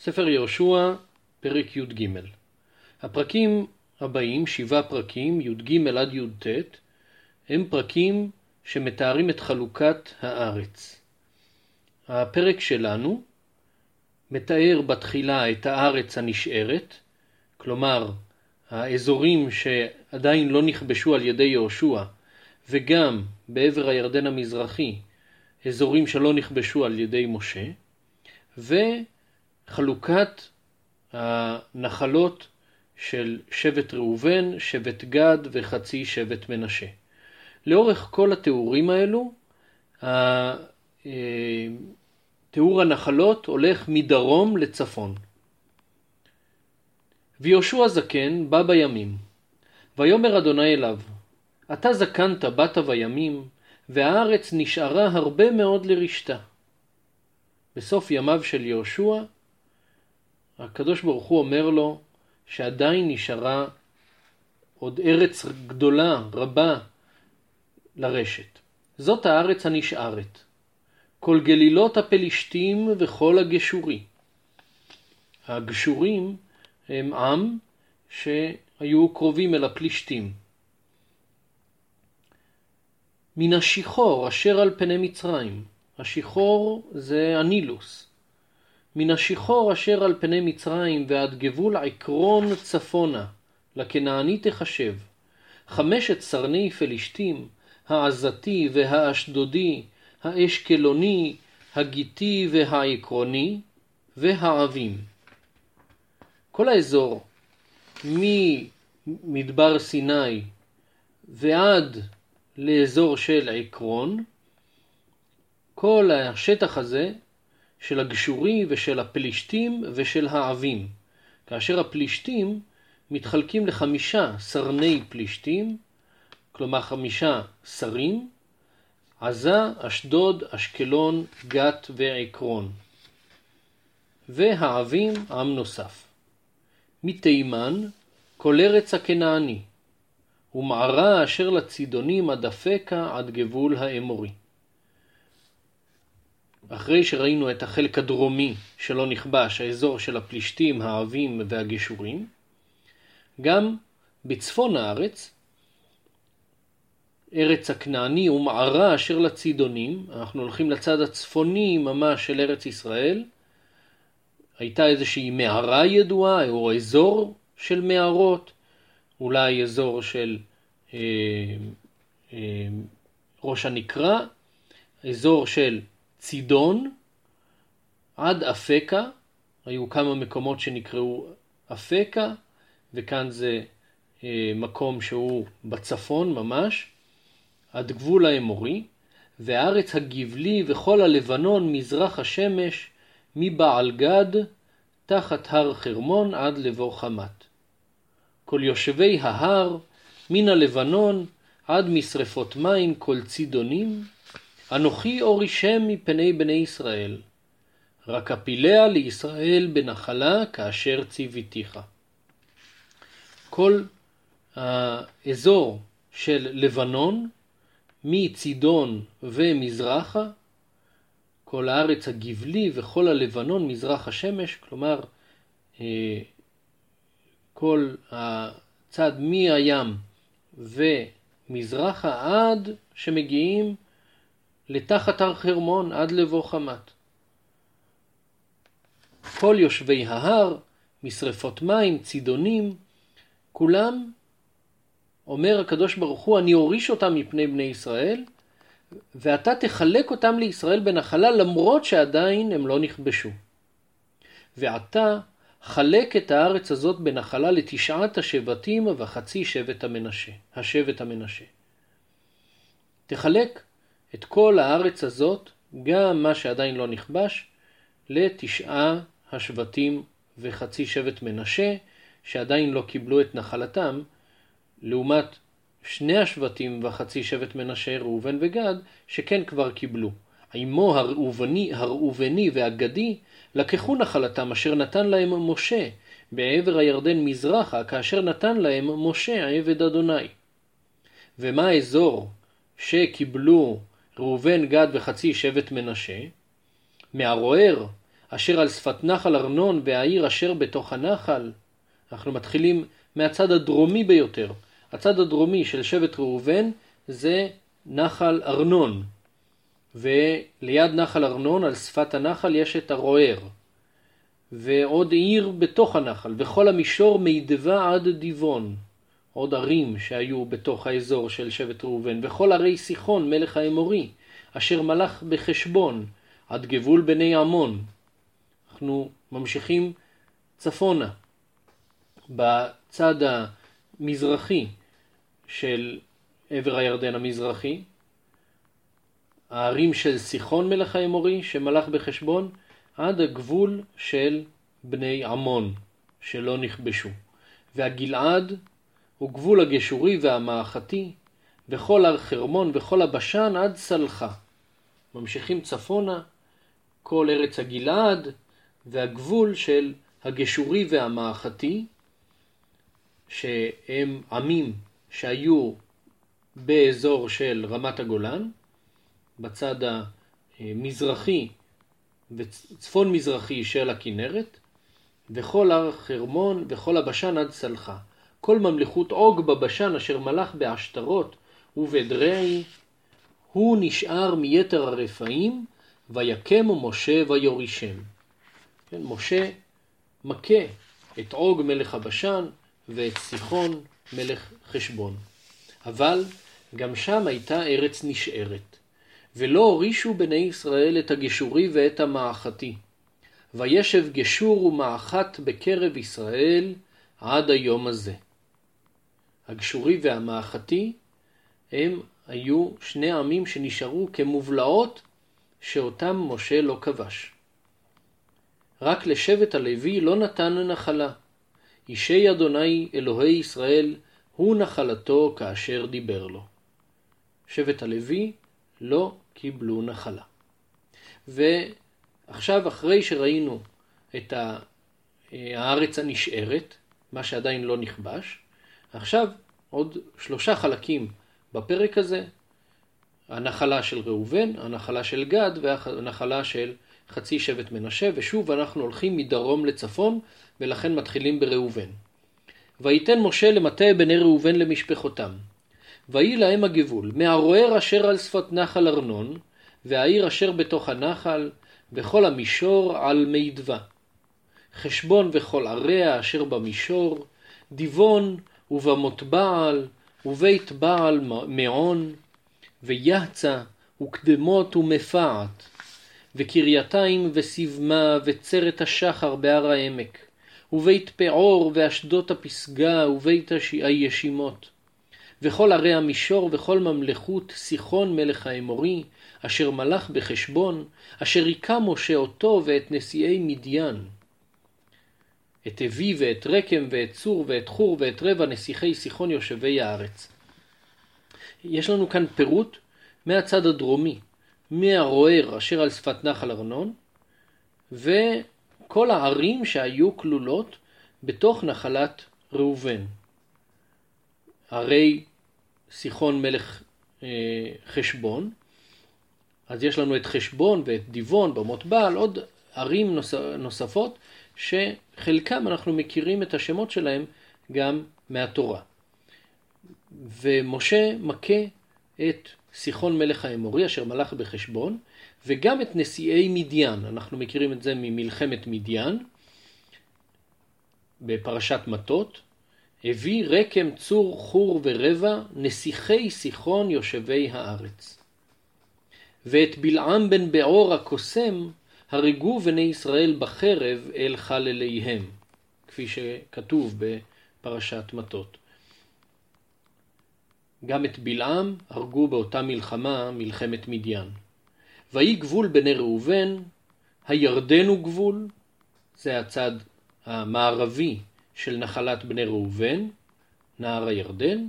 ספר יהושע, פרק י"ג. הפרקים הבאים, שבעה פרקים, י"ג עד י"ט, הם פרקים שמתארים את חלוקת הארץ. הפרק שלנו מתאר בתחילה את הארץ הנשארת, כלומר האזורים שעדיין לא נכבשו על ידי יהושע, וגם בעבר הירדן המזרחי, אזורים שלא נכבשו על ידי משה, וחלוקת הנחלות של שבט ראובן, שבט גד וחצי שבט מנשה. לאורך כל התיאורים האלו, אה, תיאור הנחלות הולך מדרום לצפון. ויהושע זקן בא בימים, ויאמר אדוני אליו, אתה זקנת באת בימים, והארץ נשארה הרבה מאוד לרשתה. בסוף ימיו של יהושע, הקדוש ברוך הוא אומר לו שעדיין נשארה עוד ארץ גדולה, רבה, לרשת. זאת הארץ הנשארת. כל גלילות הפלישתים וכל הגשורי. הגשורים הם עם שהיו קרובים אל הפלישתים. מן השיחור אשר על פני מצרים. השיחור זה הנילוס. מן השיחור אשר על פני מצרים ועד גבול עקרון צפונה, לכנעני תחשב. חמשת סרני פלישתים, העזתי והאשדודי, האשקלוני, הגיתי והעקרוני, והעבים. כל האזור ממדבר סיני ועד לאזור של עקרון, כל השטח הזה של הגשורי ושל הפלישתים ושל העבים, כאשר הפלישתים מתחלקים לחמישה סרני פלישתים, כלומר חמישה שרים, עזה, אשדוד, אשקלון, גת ועקרון. והעבים עם נוסף. מתימן כל ארץ הכנעני, ומערה אשר לצידונים עד אפקה עד גבול האמורי. אחרי שראינו את החלק הדרומי שלא נכבש, האזור של הפלישתים, העבים והגשורים, גם בצפון הארץ, ארץ הכנעני ומערה אשר לצידונים, אנחנו הולכים לצד הצפוני ממש של ארץ ישראל, הייתה איזושהי מערה ידועה, או אזור של מערות, אולי אזור של אה, אה, ראש הנקרה, אזור של צידון עד אפקה, היו כמה מקומות שנקראו אפקה, וכאן זה אה, מקום שהוא בצפון ממש, עד גבול האמורי, והארץ הגבלי וכל הלבנון מזרח השמש, מבעל גד, תחת הר חרמון עד לבוא חמת. כל יושבי ההר, מן הלבנון עד משרפות מים כל צידונים, אנוכי אורישם מפני בני ישראל, רק הפיליה לישראל בנחלה כאשר ציוויתיך. כל האזור של לבנון, מצידון ומזרחה, כל הארץ הגבלי וכל הלבנון מזרח השמש, כלומר אה, כל הצד מהים ומזרחה עד שמגיעים לתחת הר חרמון עד לבוא חמת. כל יושבי ההר, משרפות מים, צידונים, כולם, אומר הקדוש ברוך הוא, אני אוריש אותם מפני בני ישראל, ואתה תחלק אותם לישראל בנחלה למרות שעדיין הם לא נכבשו. ועתה חלק את הארץ הזאת בנחלה לתשעת השבטים וחצי שבט המנשה, השבט המנשה. תחלק את כל הארץ הזאת, גם מה שעדיין לא נכבש, לתשעה השבטים וחצי שבט מנשה, שעדיין לא קיבלו את נחלתם, לעומת שני השבטים וחצי שבט מנשה, ראובן וגד, שכן כבר קיבלו. עמו הראובני, הראובני והגדי לקחו נחלתם אשר נתן להם משה בעבר הירדן מזרחה, כאשר נתן להם משה עבד אדוני. ומה האזור שקיבלו ראובן, גד וחצי שבט מנשה? מהרוער אשר על שפת נחל ארנון והעיר אשר בתוך הנחל. אנחנו מתחילים מהצד הדרומי ביותר. הצד הדרומי של שבט ראובן זה נחל ארנון, וליד נחל ארנון, על שפת הנחל, יש את הרוער, ועוד עיר בתוך הנחל, וכל המישור מידבה עד דיבון, עוד ערים שהיו בתוך האזור של שבט ראובן, וכל ערי סיחון מלך האמורי, אשר מלך בחשבון, עד גבול בני עמון. אנחנו ממשיכים צפונה. בצד המזרחי של עבר הירדן המזרחי, הערים של סיחון מלך האמורי שמלך בחשבון, עד הגבול של בני עמון שלא נכבשו. והגלעד הוא גבול הגשורי והמאחתי, וכל הר חרמון וכל הבשן עד סלחה. ממשיכים צפונה, כל ארץ הגלעד, והגבול של הגשורי והמאחתי, שהם עמים שהיו באזור של רמת הגולן, בצד המזרחי וצפון מזרחי של הכנרת, וכל הר חרמון וכל הבשן עד סלחה. כל ממלכות עוג בבשן אשר מלך בעשתרות ובדרעי, הוא נשאר מיתר הרפאים, ויקם משה ויורישם. כן, משה מכה את עוג מלך הבשן ואת סיחון מלך חשבון. אבל גם שם הייתה ארץ נשארת, ולא הורישו בני ישראל את הגשורי ואת המאחתי. וישב גשור ומאחת בקרב ישראל עד היום הזה. הגשורי והמאחתי הם היו שני עמים שנשארו כמובלעות שאותם משה לא כבש. רק לשבט הלוי לא נתן נחלה. אישי אדוני אלוהי ישראל הוא נחלתו כאשר דיבר לו. שבט הלוי לא קיבלו נחלה. ועכשיו אחרי שראינו את הארץ הנשארת, מה שעדיין לא נכבש, עכשיו עוד שלושה חלקים בפרק הזה, הנחלה של ראובן, הנחלה של גד והנחלה של חצי שבט מנשה, ושוב אנחנו הולכים מדרום לצפון, ולכן מתחילים בראובן. ויתן משה למטה בני ראובן למשפחותם. ויהי להם הגבול, מהרוער אשר על שפת נחל ארנון, והעיר אשר בתוך הנחל, וכל המישור על מידווה. חשבון וכל עריה אשר במישור, דיבון ובמות בעל, ובית בעל מעון, ויחצה, וקדמות ומפעת, וקרייתיים וסיבמה, וצרת השחר בהר העמק, ובית פעור, ואשדות הפסגה, ובית הישימות. וכל ערי המישור, וכל ממלכות סיחון מלך האמורי, אשר מלך בחשבון, אשר היכה משה אותו ואת נשיאי מדיין. את אבי ואת רקם ואת צור ואת חור ואת רבע נסיכי סיחון יושבי הארץ. יש לנו כאן פירוט מהצד הדרומי, מהרוער אשר על שפת נחל ארנון, וכל הערים שהיו כלולות בתוך נחלת ראובן. ערי סיחון מלך אה, חשבון, אז יש לנו את חשבון ואת דיבון, במות בעל, עוד ערים נוס, נוספות שחלקם אנחנו מכירים את השמות שלהם גם מהתורה. ומשה מכה את סיחון מלך האמורי אשר מלך בחשבון, וגם את נשיאי מדיין, אנחנו מכירים את זה ממלחמת מדיין, בפרשת מטות, הביא רקם צור חור ורבע נסיכי סיחון יושבי הארץ. ואת בלעם בן בעור הקוסם הרגו בני ישראל בחרב אל חלליהם, כפי שכתוב בפרשת מטות. גם את בלעם הרגו באותה מלחמה, מלחמת מדיין. ויהי גבול בני ראובן, הירדן הוא גבול, זה הצד המערבי של נחלת בני ראובן, נהר הירדן,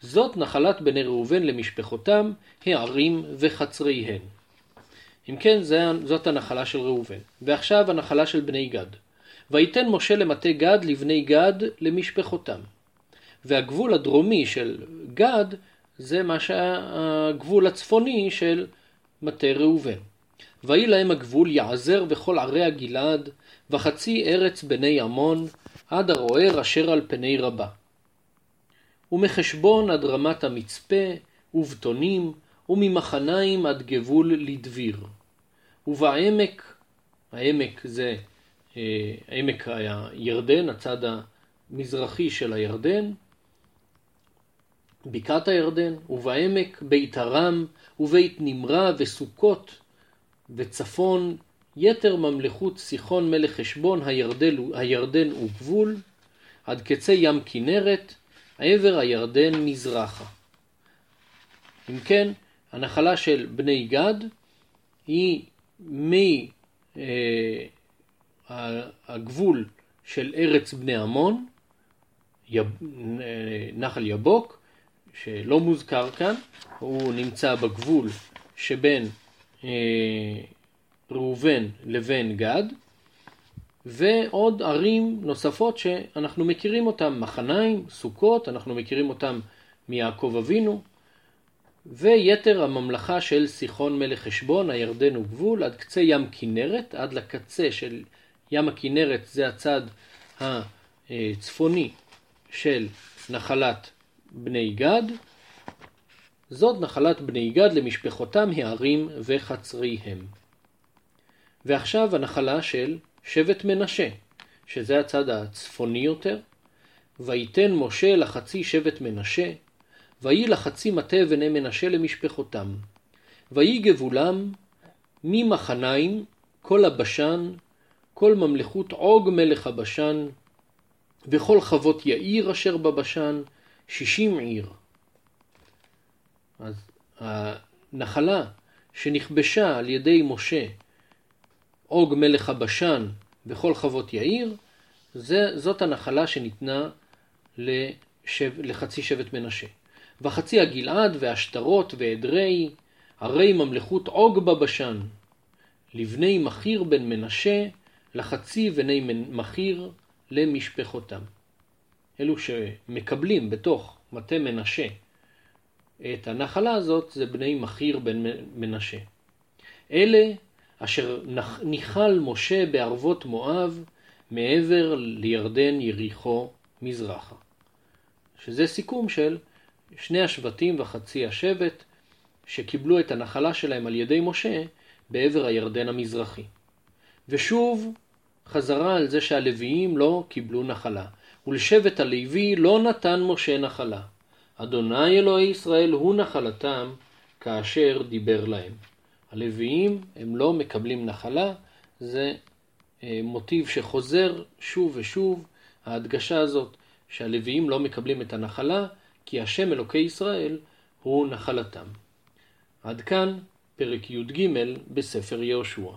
זאת נחלת בני ראובן למשפחותם, הערים וחצריהן. אם כן, זאת הנחלה של ראובן. ועכשיו הנחלה של בני גד. ויתן משה למטה גד לבני גד למשפחותם. והגבול הדרומי של גד זה מה שהגבול הצפוני של מטה ראובן. ויהי להם הגבול יעזר בכל ערי הגלעד, וחצי ארץ בני עמון, עד הרוער אשר על פני רבה. ומחשבון עד רמת המצפה, ובטונים, וממחניים עד גבול לדביר. ובעמק, העמק זה אה, עמק הירדן, הצד המזרחי של הירדן, בקעת הירדן, ובעמק בית הרם, ובית נמרה וסוכות, וצפון יתר ממלכות סיחון מלך חשבון הירדן, הירדן וגבול, עד קצה ים כנרת, עבר הירדן מזרחה. אם כן, הנחלה של בני גד היא מהגבול של ארץ בני עמון, יב, נחל יבוק, שלא מוזכר כאן, הוא נמצא בגבול שבין אה, ראובן לבין גד, ועוד ערים נוספות שאנחנו מכירים אותן, מחניים, סוכות, אנחנו מכירים אותן מיעקב אבינו, ויתר הממלכה של סיחון מלך חשבון, הירדן וגבול, עד קצה ים כנרת, עד לקצה של ים הכנרת, זה הצד הצפוני של נחלת בני גד. זאת נחלת בני גד למשפחותם הערים וחצריהם. ועכשיו הנחלה של שבט מנשה, שזה הצד הצפוני יותר. ויתן משה לחצי שבט מנשה, ויהי לחצי מטה בני מנשה למשפחותם. ויהי גבולם ממחניים כל הבשן, כל ממלכות עוג מלך הבשן, וכל חוות יאיר אשר בבשן, שישים עיר. אז הנחלה שנכבשה על ידי משה, עוג מלך הבשן וכל חוות יאיר, זה, זאת הנחלה שניתנה לשב, לחצי שבט מנשה. וחצי הגלעד והשטרות ועדרי, ערי ממלכות עוג בבשן, לבני מחיר בן מנשה, לחצי בני מחיר למשפחותם. אלו שמקבלים בתוך מטה מנשה את הנחלה הזאת זה בני מחיר בן מנשה. אלה אשר ניחל משה בערבות מואב מעבר לירדן יריחו מזרחה. שזה סיכום של שני השבטים וחצי השבט שקיבלו את הנחלה שלהם על ידי משה בעבר הירדן המזרחי. ושוב חזרה על זה שהלוויים לא קיבלו נחלה. ולשבט הלוי לא נתן משה נחלה. אדוני אלוהי ישראל הוא נחלתם כאשר דיבר להם. הלוויים הם לא מקבלים נחלה, זה אה, מוטיב שחוזר שוב ושוב, ההדגשה הזאת שהלוויים לא מקבלים את הנחלה, כי השם אלוקי ישראל הוא נחלתם. עד כאן פרק י"ג בספר יהושע.